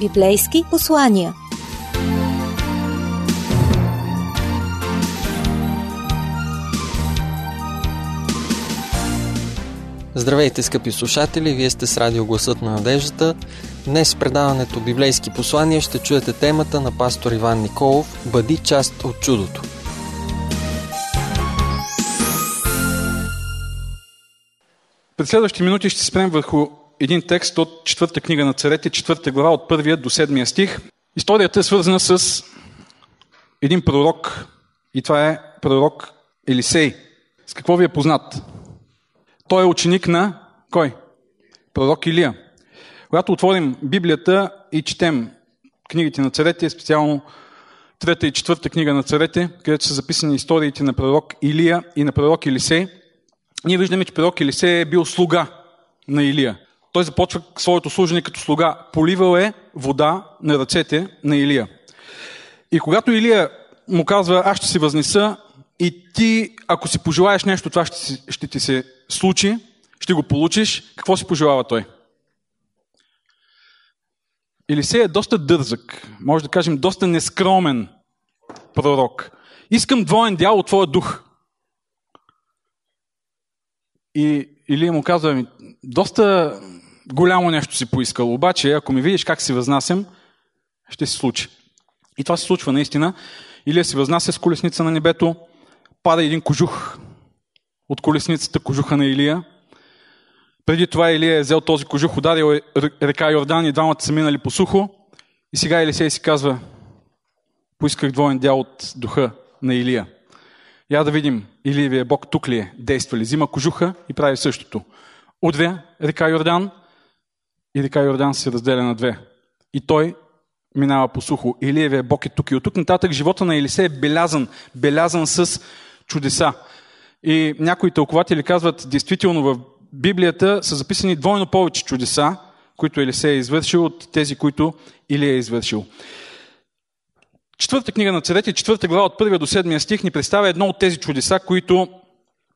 Библейски послания. Здравейте, скъпи слушатели! Вие сте с радио Гласът на надеждата. Днес в предаването Библейски послания ще чуете темата на пастор Иван Николов «Бъди част от чудото». Пред следващите минути ще спрем върху един текст от четвърта книга на царете, четвърта глава от първия до седмия стих. Историята е свързана с един пророк и това е пророк Елисей. С какво ви е познат? Той е ученик на кой? Пророк Илия. Когато отворим Библията и четем книгите на царете, специално трета и четвърта книга на царете, където са записани историите на пророк Илия и на пророк Елисей, ние виждаме, че пророк Елисей е бил слуга на Илия. Той започва своето служение като слуга. Поливал е вода на ръцете на Илия. И когато Илия му казва, аз ще се възнеса и ти, ако си пожелаеш нещо, това ще, ще ти се случи, ще го получиш, какво си пожелава той? Елисей е доста дързък, може да кажем доста нескромен пророк. Искам двоен дял от твоя дух. И Илия му казва, доста голямо нещо си поискал, обаче ако ми видиш как си възнасям, ще се случи. И това се случва наистина. Илия се възнася с колесница на небето, пада един кожух от колесницата, кожуха на Илия. Преди това Илия е взел този кожух, ударил е река Йордан и двамата са минали по сухо. И сега Елисей си казва, поисках двоен дял от духа на Илия. Я да видим, Илиевия Бог тук ли е, действа ли, взима кожуха и прави същото. Удря река Йордан и река Йордан се разделя на две. И той минава по сухо. Илиевия Бог е тук. И от тук нататък живота на Елисей е белязан, белязан с чудеса. И някои тълкователи казват, действително в Библията са записани двойно повече чудеса, които Елисей е извършил от тези, които Илия е извършил. Четвърта книга на царете, четвърта глава от първия до седмия стих ни представя едно от тези чудеса, които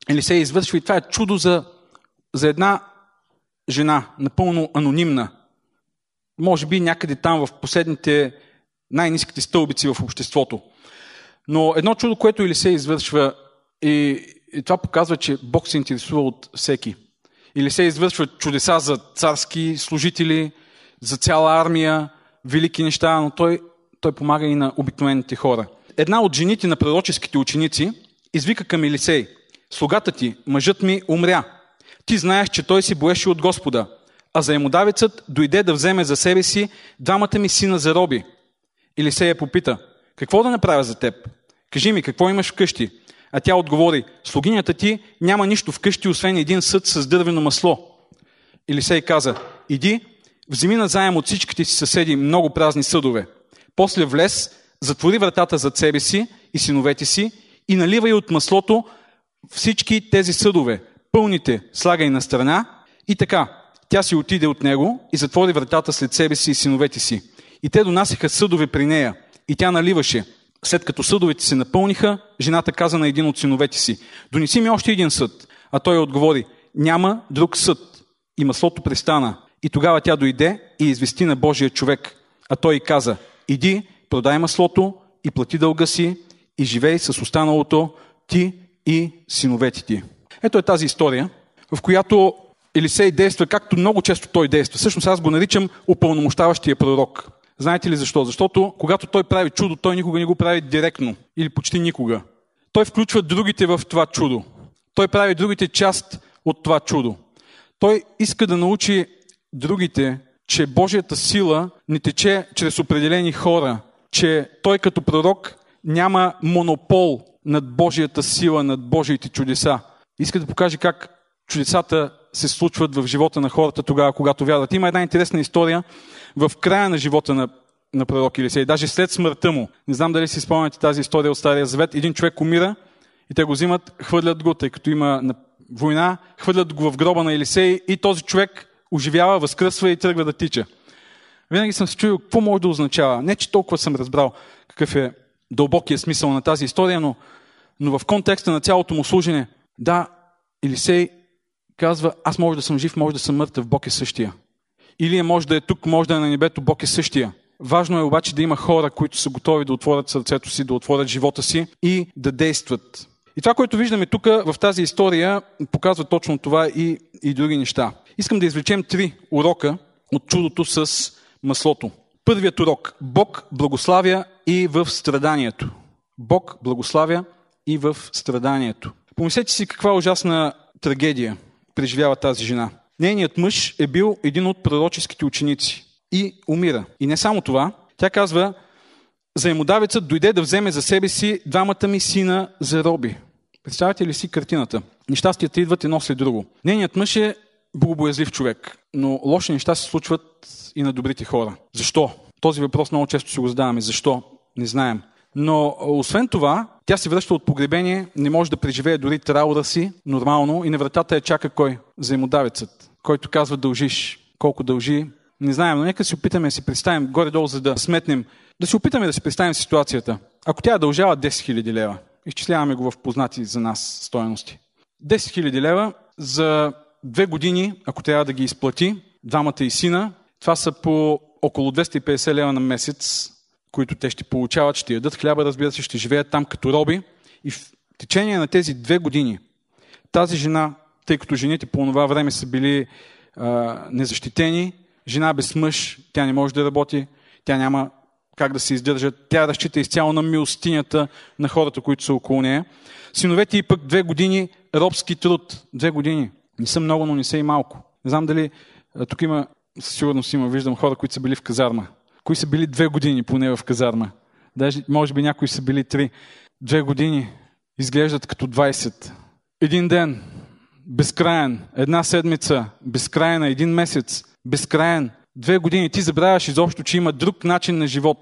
Елисей извършва и това е чудо за, за една жена, напълно анонимна. Може би някъде там в последните най-низките стълбици в обществото. Но едно чудо, което Елисей извършва и, и това показва, че Бог се интересува от всеки. Елисей извършва чудеса за царски служители, за цяла армия, велики неща, но той той помага и на обикновените хора. Една от жените на пророческите ученици извика към Елисей, слугата ти, мъжът ми, умря. Ти знаеш, че той си боеше от Господа, а заемодавецът дойде да вземе за себе си двамата ми сина за роби. Я попита, какво да направя за теб? Кажи ми, какво имаш вкъщи? А тя отговори, слугинята ти няма нищо вкъщи, освен един съд с дървено масло. Елисей каза, иди, вземи на заем от всичките си съседи много празни съдове после влез, затвори вратата зад себе си и синовете си и наливай от маслото всички тези съдове. Пълните слагай на страна и така. Тя си отиде от него и затвори вратата след себе си и синовете си. И те донасиха съдове при нея. И тя наливаше. След като съдовете се напълниха, жената каза на един от синовете си, донеси ми още един съд. А той отговори, няма друг съд. И маслото престана. И тогава тя дойде и извести на Божия човек. А той каза, Иди, продай маслото и плати дълга си и живей с останалото ти и синовете ти. Ето е тази история, в която Елисей действа както много често той действа. Всъщност аз го наричам упълномощаващия пророк. Знаете ли защо? Защото когато той прави чудо, той никога не го прави директно или почти никога. Той включва другите в това чудо. Той прави другите част от това чудо. Той иска да научи другите че Божията сила не тече чрез определени хора, че той като пророк няма монопол над Божията сила, над Божиите чудеса. Иска да покаже как чудесата се случват в живота на хората тогава, когато вярват. Има една интересна история в края на живота на, на пророк Илисей, даже след смъртта му. Не знам дали си спомняте тази история от Стария Завет. Един човек умира и те го взимат, хвърлят го, тъй като има война, хвърлят го в гроба на Елисей и този човек оживява, възкръсва и тръгва да тича. Винаги съм се чуил какво може да означава. Не, че толкова съм разбрал какъв е дълбокия смисъл на тази история, но, но в контекста на цялото му служене, да, Елисей казва, аз може да съм жив, може да съм мъртъв, Бог е същия. Или може да е тук, може да е на небето, Бог е същия. Важно е обаче да има хора, които са готови да отворят сърцето си, да отворят живота си и да действат. И това, което виждаме тук в тази история, показва точно това и, и други неща. Искам да извлечем три урока от чудото с маслото. Първият урок. Бог благославя и в страданието. Бог благославя и в страданието. Помислете си каква ужасна трагедия преживява тази жена. Нейният мъж е бил един от пророческите ученици и умира. И не само това, тя казва, заемодавецът дойде да вземе за себе си двамата ми сина за роби. Представете ли си картината? Нещастията идват едно след друго. Нейният мъж е богобоязлив човек, но лоши неща се случват и на добрите хора. Защо? Този въпрос много често си го задаваме. Защо? Не знаем. Но освен това, тя се връща от погребение, не може да преживее дори траура си нормално и на вратата я чака кой? Взаимодавецът, който казва дължиш. Колко дължи? Не знаем, но нека си опитаме да си представим горе-долу, за да сметнем, да си опитаме да си представим ситуацията. Ако тя дължава 10 000 лева, изчисляваме го в познати за нас стоености. 10 000 лева за две години, ако трябва да ги изплати, двамата и сина, това са по около 250 лева на месец, които те ще получават, ще ядат хляба, разбира се, ще живеят там като роби. И в течение на тези две години тази жена, тъй като жените по това време са били а, незащитени, жена без мъж, тя не може да работи, тя няма как да се издържа, тя разчита изцяло на милостинята на хората, които са около нея. Синовете и пък две години робски труд. Две години. Не са много, но не са и малко. Не знам дали тук има, със сигурност има, виждам хора, които са били в казарма. Кои са били две години поне в казарма. Даже, може би някои са били три. Две години изглеждат като 20. Един ден, безкраен. Една седмица, безкрайна. Един месец, безкраен. Две години. Ти забравяш изобщо, че има друг начин на живот.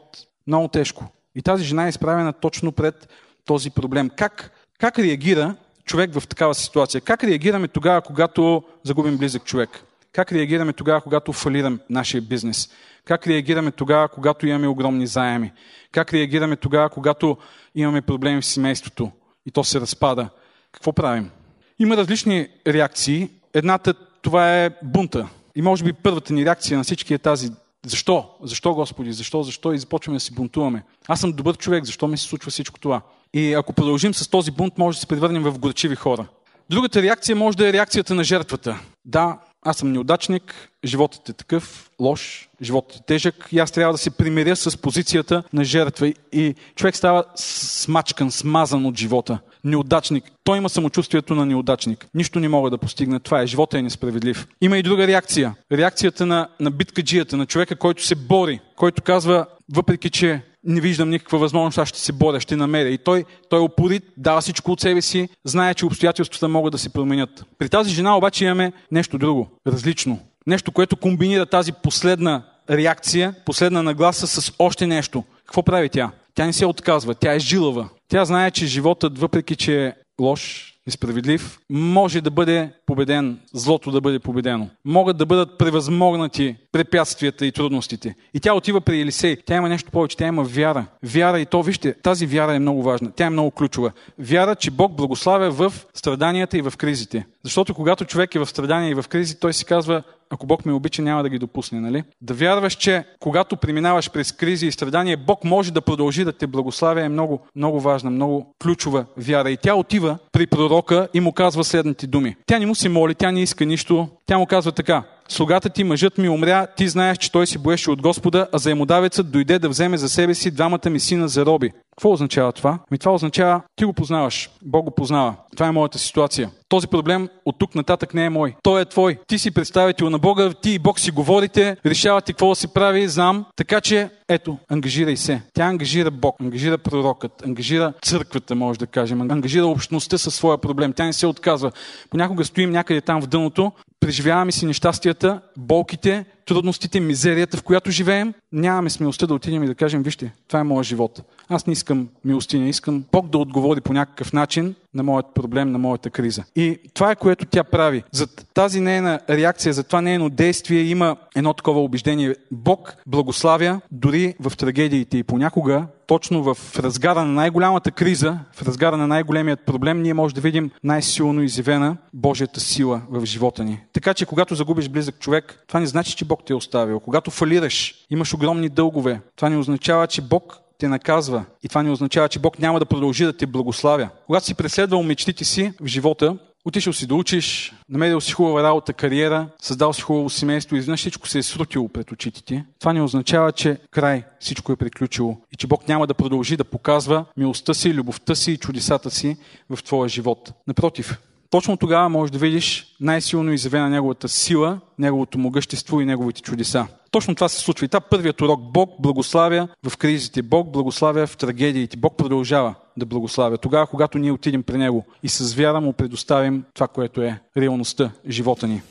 Много тежко. И тази жена е изправена точно пред този проблем. Как, как реагира човек в такава ситуация? Как реагираме тогава, когато загубим близък човек? Как реагираме тогава, когато фалирам нашия бизнес? Как реагираме тогава, когато имаме огромни заеми? Как реагираме тогава, когато имаме проблеми в семейството и то се разпада? Какво правим? Има различни реакции. Едната, това е бунта. И може би първата ни реакция на всички е тази. Защо? Защо, Господи? Защо? Защо? И започваме да си бунтуваме. Аз съм добър човек, защо ми се случва всичко това? И ако продължим с този бунт, може да се превърнем в горчиви хора. Другата реакция може да е реакцията на жертвата. Да, аз съм неудачник, животът е такъв, лош, животът е тежък и аз трябва да се примиря с позицията на жертва. И човек става смачкан, смазан от живота. Неудачник. Той има самочувствието на неудачник. Нищо не мога да постигна. Това е. Живота е несправедлив. Има и друга реакция. Реакцията на, на биткаджията, на човека, който се бори, който казва, въпреки че не виждам никаква възможност, аз ще се боря, ще намеря. И той, той е упорит, дава всичко от себе си, знае, че обстоятелствата могат да се променят. При тази жена обаче имаме нещо друго, различно. Нещо, което комбинира тази последна реакция, последна нагласа с още нещо. Какво прави тя? Тя не се отказва, тя е жилава. Тя знае, че животът, въпреки че е лош, несправедлив, може да бъде победен, злото да бъде победено. Могат да бъдат превъзмогнати препятствията и трудностите. И тя отива при Елисей. Тя има нещо повече. Тя има вяра. Вяра и то, вижте, тази вяра е много важна. Тя е много ключова. Вяра, че Бог благославя в страданията и в кризите. Защото когато човек е в страдания и в кризи, той си казва, ако Бог ме обича, няма да ги допусне, нали? Да вярваш, че когато преминаваш през кризи и страдания, Бог може да продължи да те благославя е много, много важна, много ключова вяра. И тя отива при пророка и му казва следните думи. Тя не му се моли, тя не иска нищо. Тя му казва така. Слугата ти, мъжът ми умря, ти знаеш, че той си боеше от Господа, а заемодавецът дойде да вземе за себе си двамата ми сина за роби. Какво означава това? Ми това означава, ти го познаваш, Бог го познава. Това е моята ситуация. Този проблем от тук нататък не е мой. Той е твой. Ти си представител на Бога, ти и Бог си говорите, решавате какво да се прави, знам. Така че, ето, ангажирай се. Тя ангажира Бог, ангажира пророкът, ангажира църквата, може да кажем, ангажира общността със своя проблем. Тя не се отказва. Понякога стоим някъде там в дъното, преживяваме си нещастията, болките, трудностите, мизерията, в която живеем, нямаме смелостта да отидем и да кажем, вижте, това е моят живот. Аз не искам милостиня, искам Бог да отговори по някакъв начин на моят проблем, на моята криза. И това е което тя прави. За тази нейна реакция, за това нейно действие има едно такова убеждение. Бог благославя дори в трагедиите и понякога точно в разгара на най-голямата криза, в разгара на най-големият проблем, ние може да видим най-силно изявена Божията сила в живота ни. Така че, когато загубиш близък човек, това не значи, че Бог Бог те е оставил. Когато фалираш, имаш огромни дългове, това не означава, че Бог те наказва. И това не означава, че Бог няма да продължи да те благославя. Когато си преследвал мечтите си в живота, отишъл си да учиш, намерил си хубава работа, кариера, създал си хубаво семейство и изведнъж всичко се е срутило пред очите ти. Това не означава, че край всичко е приключило и че Бог няма да продължи да показва милостта си, любовта си и чудесата си в твоя живот. Напротив, точно тогава можеш да видиш най-силно изявена неговата сила, неговото могъщество и неговите чудеса. Точно това се случва. И това първият урок. Бог благославя в кризите. Бог благославя в трагедиите. Бог продължава да благославя. Тогава, когато ние отидем при Него и с вяра му предоставим това, което е реалността, живота ни.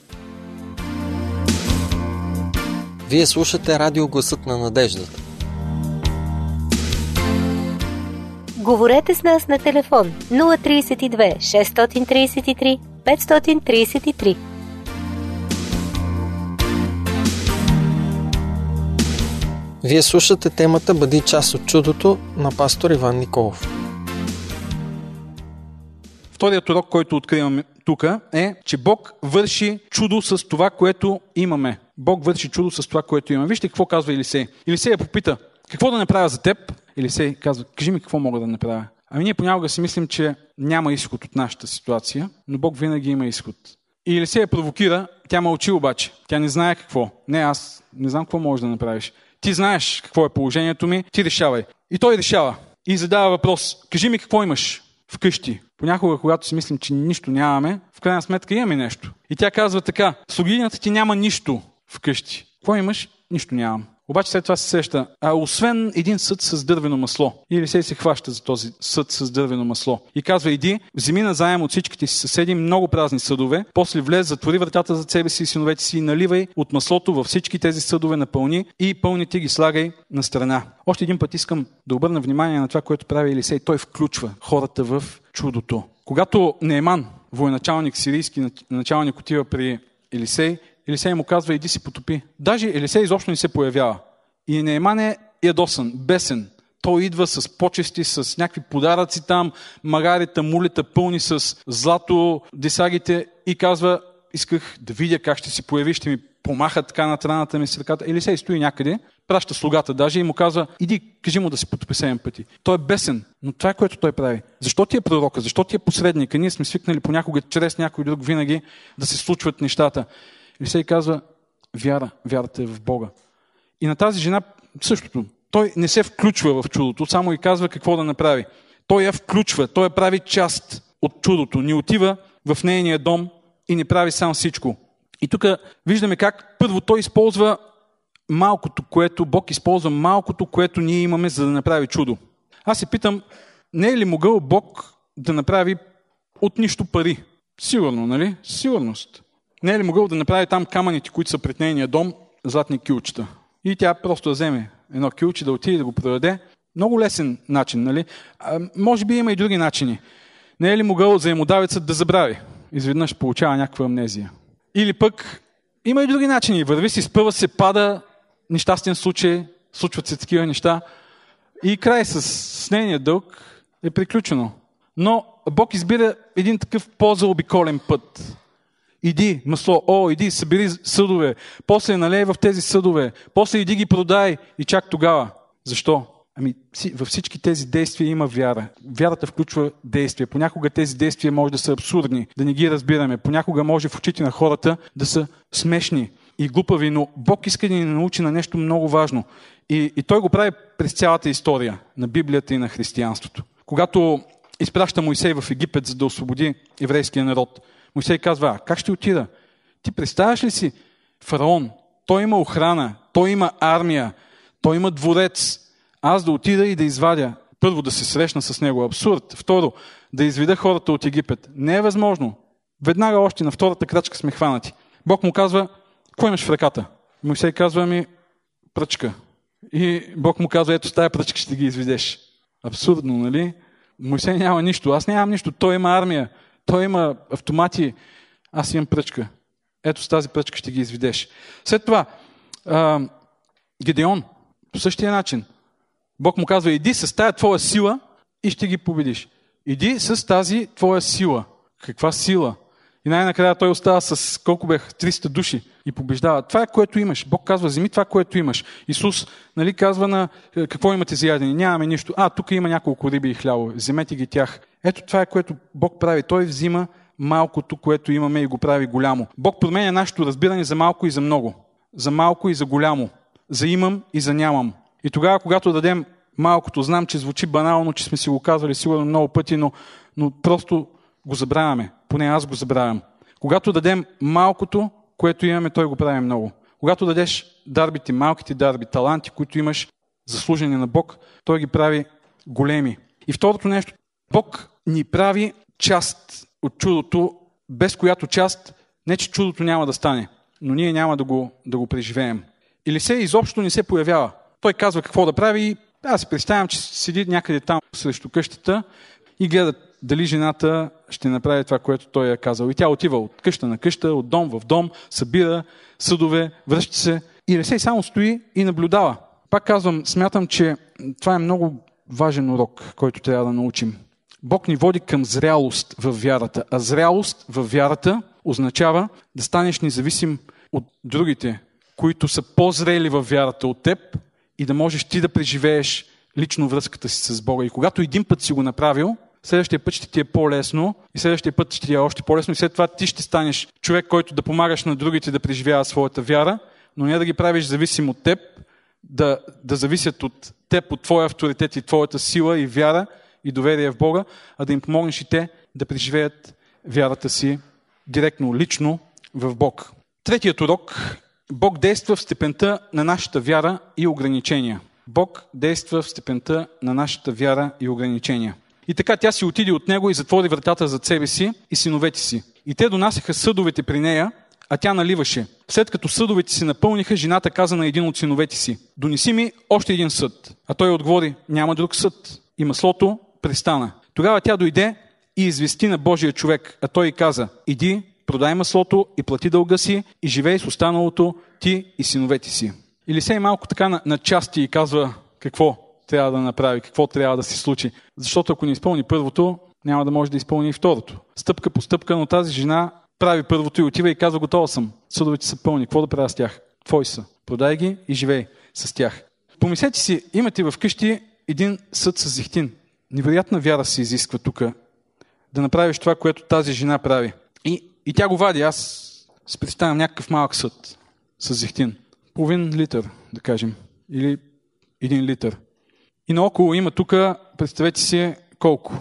Вие слушате радио Гласът на надеждата. Говорете с нас на телефон 032 633 533. Вие слушате темата Бъди част от чудото на пастор Иван Николов. Вторият урок, който откриваме тук е, че Бог върши чудо с това, което имаме. Бог върши чудо с това, което имаме. Вижте какво казва Елисей. Елисей я попита, какво да направя за теб? Елисей казва, кажи ми какво мога да направя. Ами ние понякога си мислим, че няма изход от нашата ситуация, но Бог винаги има изход. И Елисей я провокира, тя мълчи обаче. Тя не знае какво. Не, аз не знам какво можеш да направиш. Ти знаеш какво е положението ми, ти решавай. И той решава. И задава въпрос. Кажи ми какво имаш вкъщи. Понякога, когато си мислим, че нищо нямаме, в крайна сметка имаме нещо. И тя казва така. Слугинята ти няма нищо вкъщи. Какво имаш? Нищо нямам. Обаче след това се сеща, а освен един съд с дървено масло, или се се хваща за този съд с дървено масло. И казва, иди, вземи на заем от всичките си съседи много празни съдове, после влез, затвори вратата за себе си и синовете си и наливай от маслото във всички тези съдове напълни и пълните ги слагай на страна. Още един път искам да обърна внимание на това, което прави Елисей. Той включва хората в чудото. Когато Нееман, военачалник, сирийски началник, отива при Елисей, Елисей му казва, иди си потопи. Даже Елисей изобщо не се появява. И Нейман е ядосан, бесен. Той идва с почести, с някакви подаръци там, магарите, мулите пълни с злато, десагите и казва, исках да видя как ще си появи, ще ми помаха така на траната ми с ръката. Елисей стои някъде, праща слугата даже и му казва, иди, кажи му да се потопи седем пъти. Той е бесен, но това е което той прави. Защо ти е пророка? Защо ти е посредника? Ние сме свикнали понякога чрез някой друг винаги да се случват нещата. Елисей казва, вяра, вярата е в Бога. И на тази жена същото. Той не се включва в чудото, само и казва какво да направи. Той я включва, той я прави част от чудото. Не отива в нейния дом и не прави сам всичко. И тук виждаме как първо той използва малкото, което Бог използва малкото, което ние имаме, за да направи чудо. Аз се питам, не е ли могъл Бог да направи от нищо пари? Сигурно, нали? Сигурност. Не е ли могъл да направи там камъните, които са пред нейния дом, златни килчета? И тя просто да вземе едно килче, да отиде да го продаде. Много лесен начин, нали? А, може би има и други начини. Не е ли могъл заемодавецът да забрави? Изведнъж получава някаква амнезия. Или пък има и други начини. Върви си, спъва се, пада, нещастен случай, случват се такива неща. И край с, с нейния дълг е приключено. Но Бог избира един такъв по-заобиколен път. Иди, масло, о, иди, събери съдове, после налей в тези съдове, после иди ги продай и чак тогава. Защо? Ами във всички тези действия има вяра. Вярата включва действия. Понякога тези действия може да са абсурдни, да не ги разбираме. Понякога може в очите на хората да са смешни и глупави, но Бог иска да ни научи на нещо много важно. И, и Той го прави през цялата история на Библията и на християнството. Когато изпраща Моисей в Египет, за да освободи еврейския народ, Мойсей казва, а, как ще отида? Ти представяш ли си фараон? Той има охрана, той има армия, той има дворец. Аз да отида и да извадя. Първо да се срещна с него. Абсурд. Второ, да изведа хората от Египет. Не е възможно. Веднага още на втората крачка сме хванати. Бог му казва, кой имаш в ръката? Мойсей казва ми, пръчка. И Бог му казва, ето с тази пръчка ще ги изведеш. Абсурдно, нали? Мойсей няма нищо, аз нямам нищо, той има армия. Той има автомати, аз имам пръчка. Ето с тази пръчка ще ги изведеш. След това, а, Гедеон, по същия начин. Бог му казва, иди с тази твоя сила и ще ги победиш. Иди с тази твоя сила. Каква сила? И най-накрая той остава с колко бях 300 души и побеждава. Това е което имаш. Бог казва, вземи това, което имаш. Исус нали, казва на е, какво имате за ядене. Нямаме нищо. А, тук има няколко риби и хлябове. Вземете ги тях. Ето това е което Бог прави. Той взима малкото, което имаме и го прави голямо. Бог променя нашето разбиране за малко и за много. За малко и за голямо. За имам и за нямам. И тогава, когато дадем малкото, знам, че звучи банално, че сме си го казвали сигурно много пъти, но, но просто го забравяме. Поне аз го забравям. Когато дадем малкото, което имаме, той го прави много. Когато дадеш дарбите, малките дарби, таланти, които имаш за служение на Бог, той ги прави големи. И второто нещо, Бог ни прави част от чудото, без която част, не че чудото няма да стане, но ние няма да го, да го преживеем. Или се изобщо не се появява. Той казва какво да прави и аз си представям, че седи някъде там срещу къщата и гледа дали жената ще направи това, което той е казал. И тя отива от къща на къща, от дом в дом, събира съдове, връща се. И Елисей само стои и наблюдава. Пак казвам, смятам, че това е много важен урок, който трябва да научим. Бог ни води към зрялост в вярата. А зрялост в вярата означава да станеш независим от другите, които са по-зрели в вярата от теб и да можеш ти да преживееш лично връзката си с Бога. И когато един път си го направил, следващия път ще ти е по-лесно и следващия път ще ти е още по-лесно и след това ти ще станеш човек, който да помагаш на другите да преживяват своята вяра, но не да ги правиш зависим от теб, да, да зависят от теб, от твоя авторитет и твоята сила и вяра и доверие в Бога, а да им помогнеш и те да преживеят вярата си директно, лично в Бог. Третият урок Бог действа в степента на нашата вяра и ограничения. Бог действа в степента на нашата вяра и ограничения. И така тя си отиде от него и затвори вратата за себе си и синовете си. И те донасяха съдовете при нея, а тя наливаше. След като съдовете се напълниха, жената каза на един от синовете си, донеси ми още един съд. А той отговори, няма друг съд. И маслото престана. Тогава тя дойде и извести на Божия човек, а той й каза, иди, продай маслото и плати дълга си и живей с останалото ти и синовете си. Или се малко така на, на части и казва какво трябва да направи, какво трябва да се случи. Защото ако не изпълни първото, няма да може да изпълни и второто. Стъпка по стъпка, но тази жена прави първото и отива и казва, готова съм. Съдовете са пълни. Какво да правя с тях? Твои са. Продай ги и живей с тях. Помислете си, имате в къщи един съд с зехтин. Невероятна вяра се изисква тук да направиш това, което тази жена прави. И, и тя го вади. Аз си представям някакъв малък съд с зехтин. Половин литър, да кажем. Или един литър. И наоколо има тук, представете си, колко?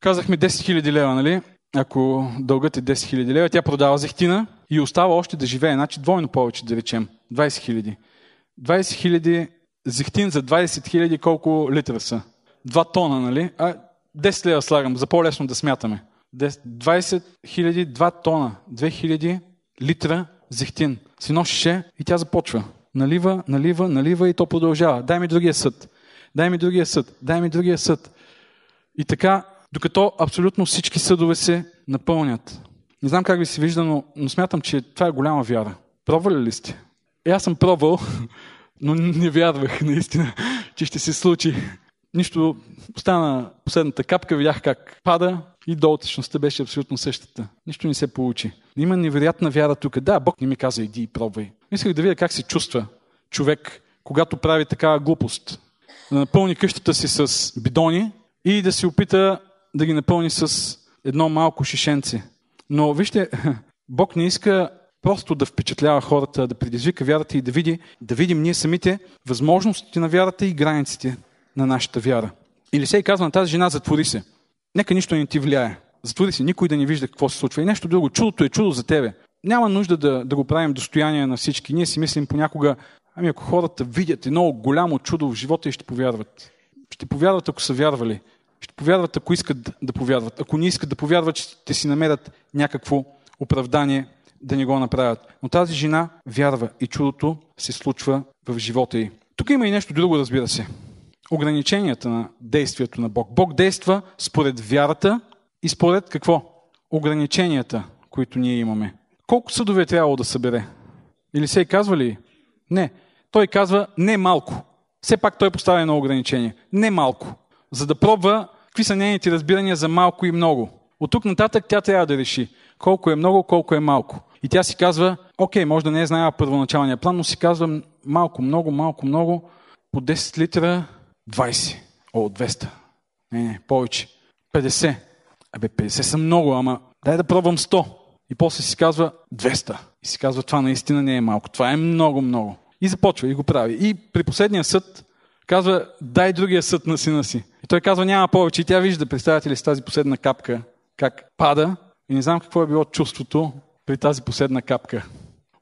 Казахме 10 000 лева, нали? Ако дългът е 10 000 лева, тя продава зехтина и остава още да живее. Значи двойно повече, да речем. 20 000. 20 000 зехтин за 20 000 колко литра са? 2 тона, нали? А 10 лева слагам, за по-лесно да смятаме. 20 000, 2 тона, 2000 литра зехтин. Си носише и тя започва. Налива, налива, налива и то продължава. Дай ми другия съд. Дай ми другия съд. Дай ми другия съд. И така, докато абсолютно всички съдове се напълнят. Не знам как ви се вижда, но, но смятам, че това е голяма вяра. Пробвали ли сте? И аз съм пробвал, но не вярвах наистина, че ще се случи. Нищо, стана последната капка, видях как пада и долтечността беше абсолютно същата. Нищо не се получи. Има невероятна вяра тук. Да, Бог не ми каза, иди и пробвай. Исках да видя как се чувства човек, когато прави такава глупост. Да напълни къщата си с бидони и да се опита да ги напълни с едно малко шишенце. Но вижте, Бог не иска просто да впечатлява хората, да предизвика вярата и да, види, да видим ние самите възможностите на вярата и границите на нашата вяра. Или се казва на тази жена, затвори се. Нека нищо не ти влияе. Затвори се, никой да не вижда какво се случва. И нещо друго. Чудото е чудо за тебе. Няма нужда да, да го правим достояние на всички. Ние си мислим понякога, ами ако хората видят едно голямо чудо в живота и ще повярват. Ще повярват, ако са вярвали. Ще повярват, ако искат да повярват. Ако не искат да повярват, ще си намерят някакво оправдание да не го направят. Но тази жена вярва и чудото се случва в живота й. Тук има и нещо друго, разбира се. Ограниченията на действието на Бог. Бог действа според вярата и според какво? Ограниченията, които ние имаме. Колко съдове е трябвало да събере? Или се е казва ли? Не. Той казва не малко. Все пак той поставя едно ограничение. Не малко. За да пробва какви са нейните разбирания за малко и много. От тук нататък тя трябва да реши колко е много, колко е малко. И тя си казва, окей, може да не е знаела първоначалния план, но си казва малко, много, малко, много, по 10 литра 20. О, 200. Не, не, повече. 50. Абе, 50 са много, ама дай да пробвам 100. И после си казва 200. И си казва, това наистина не е малко. Това е много, много. И започва и го прави. И при последния съд казва, дай другия съд на сина си. И той казва, няма повече. И тя вижда, представете ли с тази последна капка, как пада. И не знам какво е било чувството при тази последна капка.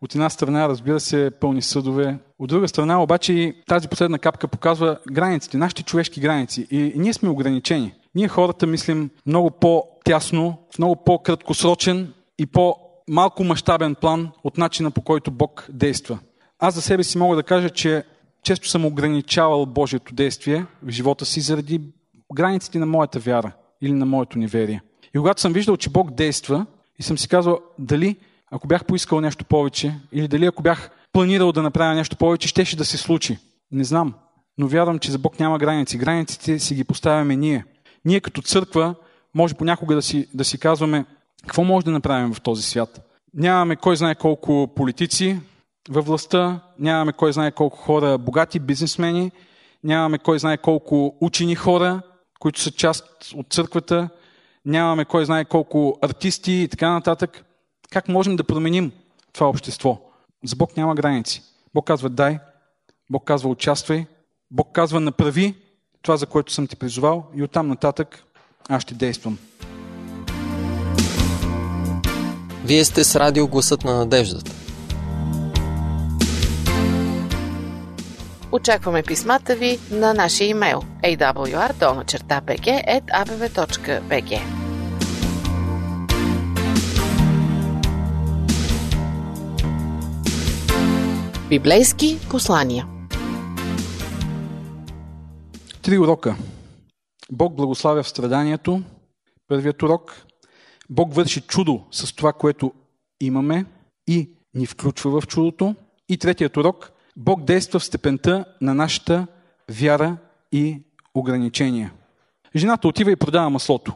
От една страна, разбира се, пълни съдове. От друга страна, обаче, тази последна капка показва границите, нашите човешки граници. И ние сме ограничени. Ние хората мислим много по-тясно, много по-краткосрочен и по-малко мащабен план от начина по който Бог действа. Аз за себе си мога да кажа, че често съм ограничавал Божието действие в живота си заради границите на моята вяра или на моето неверие. И когато съм виждал, че Бог действа и съм си казал дали ако бях поискал нещо повече или дали ако бях планирал да направя нещо повече, щеше да се случи. Не знам. Но вярвам, че за Бог няма граници. Границите си ги поставяме ние. Ние като църква може понякога да си, да си казваме какво може да направим в този свят. Нямаме кой знае колко политици във властта, нямаме кой знае колко хора богати бизнесмени, нямаме кой знае колко учени хора, които са част от църквата, нямаме кой знае колко артисти и така нататък. Как можем да променим това общество? За Бог няма граници. Бог казва дай, Бог казва участвай, Бог казва направи това, за което съм ти призовал и оттам нататък аз ще действам. Вие сте с радио Гласът на надеждата. Очакваме писмата ви на нашия имейл awr.bg.abv.bg Библейски послания Три урока. Бог благославя в страданието. Първият урок. Бог върши чудо с това, което имаме и ни включва в чудото. И третият урок. Бог действа в степента на нашата вяра и ограничения. Жената отива и продава маслото.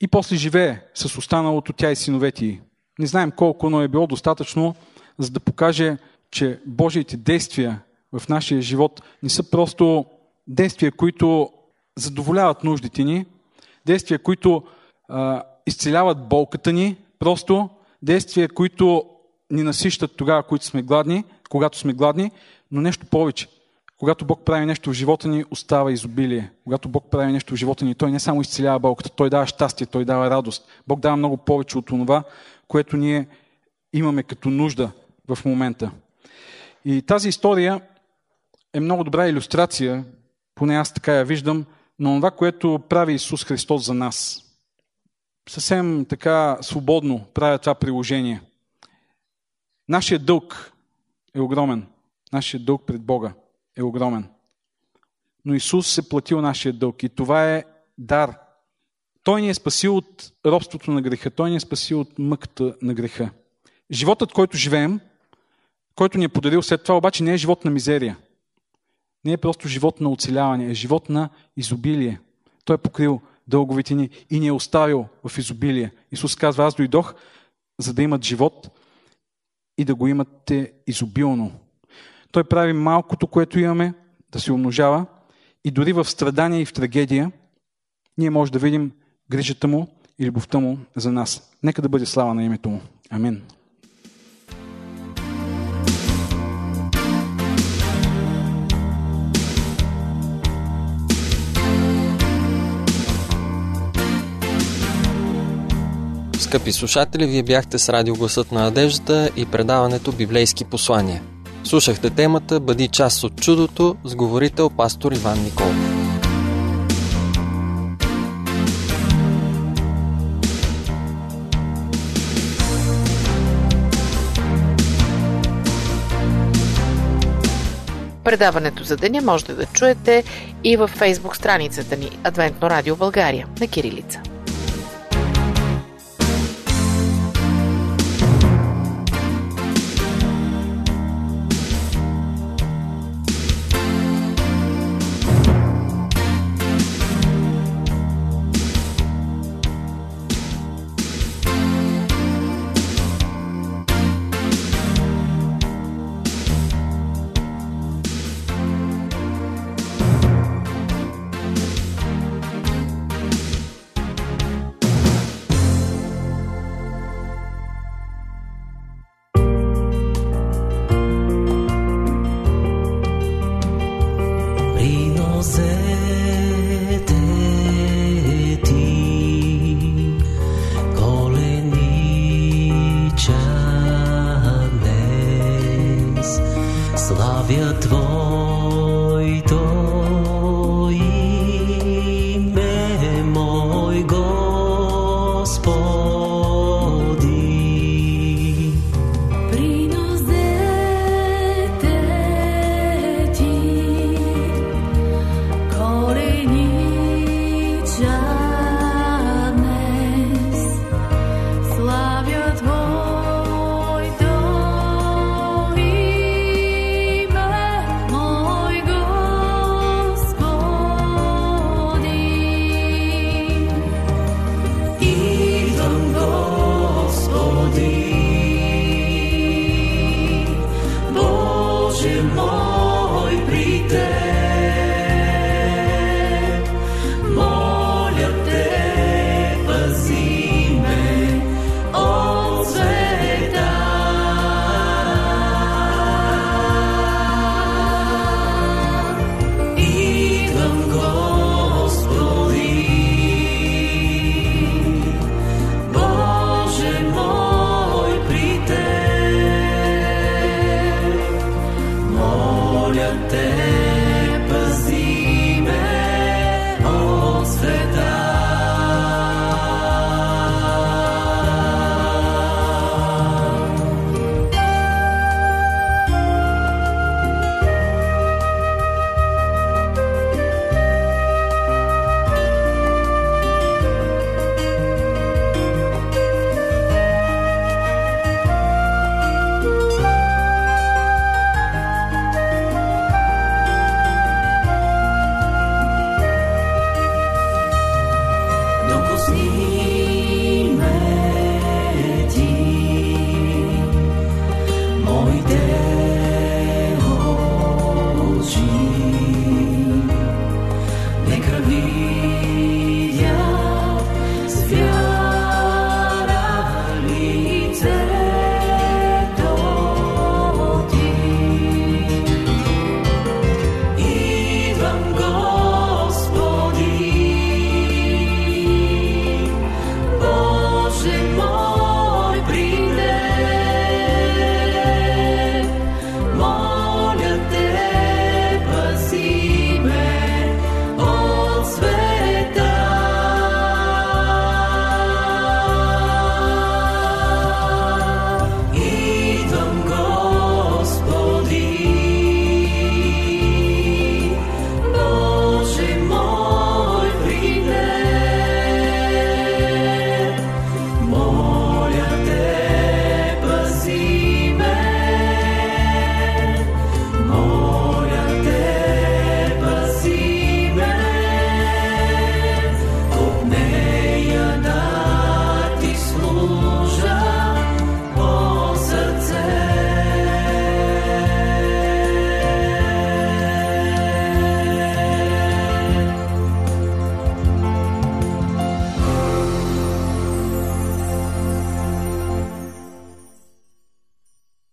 И после живее с останалото тя и синовете й. Не знаем колко, но е било достатъчно, за да покаже, че Божиите действия в нашия живот не са просто действия, които задоволяват нуждите ни, действия, които а, изцеляват болката ни, просто действия, които ни насищат тогава, които сме гладни, когато сме гладни, но нещо повече. Когато Бог прави нещо в живота ни, остава изобилие. Когато Бог прави нещо в живота ни, Той не само изцелява болката, Той дава щастие, Той дава радост. Бог дава много повече от това, което ние имаме като нужда в момента. И тази история е много добра иллюстрация, поне аз така я виждам, на това, което прави Исус Христос за нас. Съвсем така свободно правя това приложение. Нашия дълг е огромен. Нашия дълг пред Бога е огромен. Но Исус е платил нашия дълг и това е дар. Той ни е спасил от робството на греха. Той ни е спасил от мъката на греха. Животът, който живеем, който ни е подарил след това, обаче не е живот на мизерия. Не е просто живот на оцеляване, е живот на изобилие. Той е покрил дълговите ни и ни е оставил в изобилие. Исус казва, аз дойдох, за да имат живот и да го имате изобилно. Той прави малкото, което имаме, да се умножава и дори в страдания и в трагедия ние може да видим грижата му и любовта му за нас. Нека да бъде слава на името му. Амин. Скъпи слушатели, вие бяхте с радио Гласът на надеждата и предаването Библейски послания. Слушахте темата Бъди част от чудото с говорител пастор Иван Николов. Предаването за деня можете да чуете и във фейсбук страницата ни Адвентно радио България на Кирилица. moj pritel.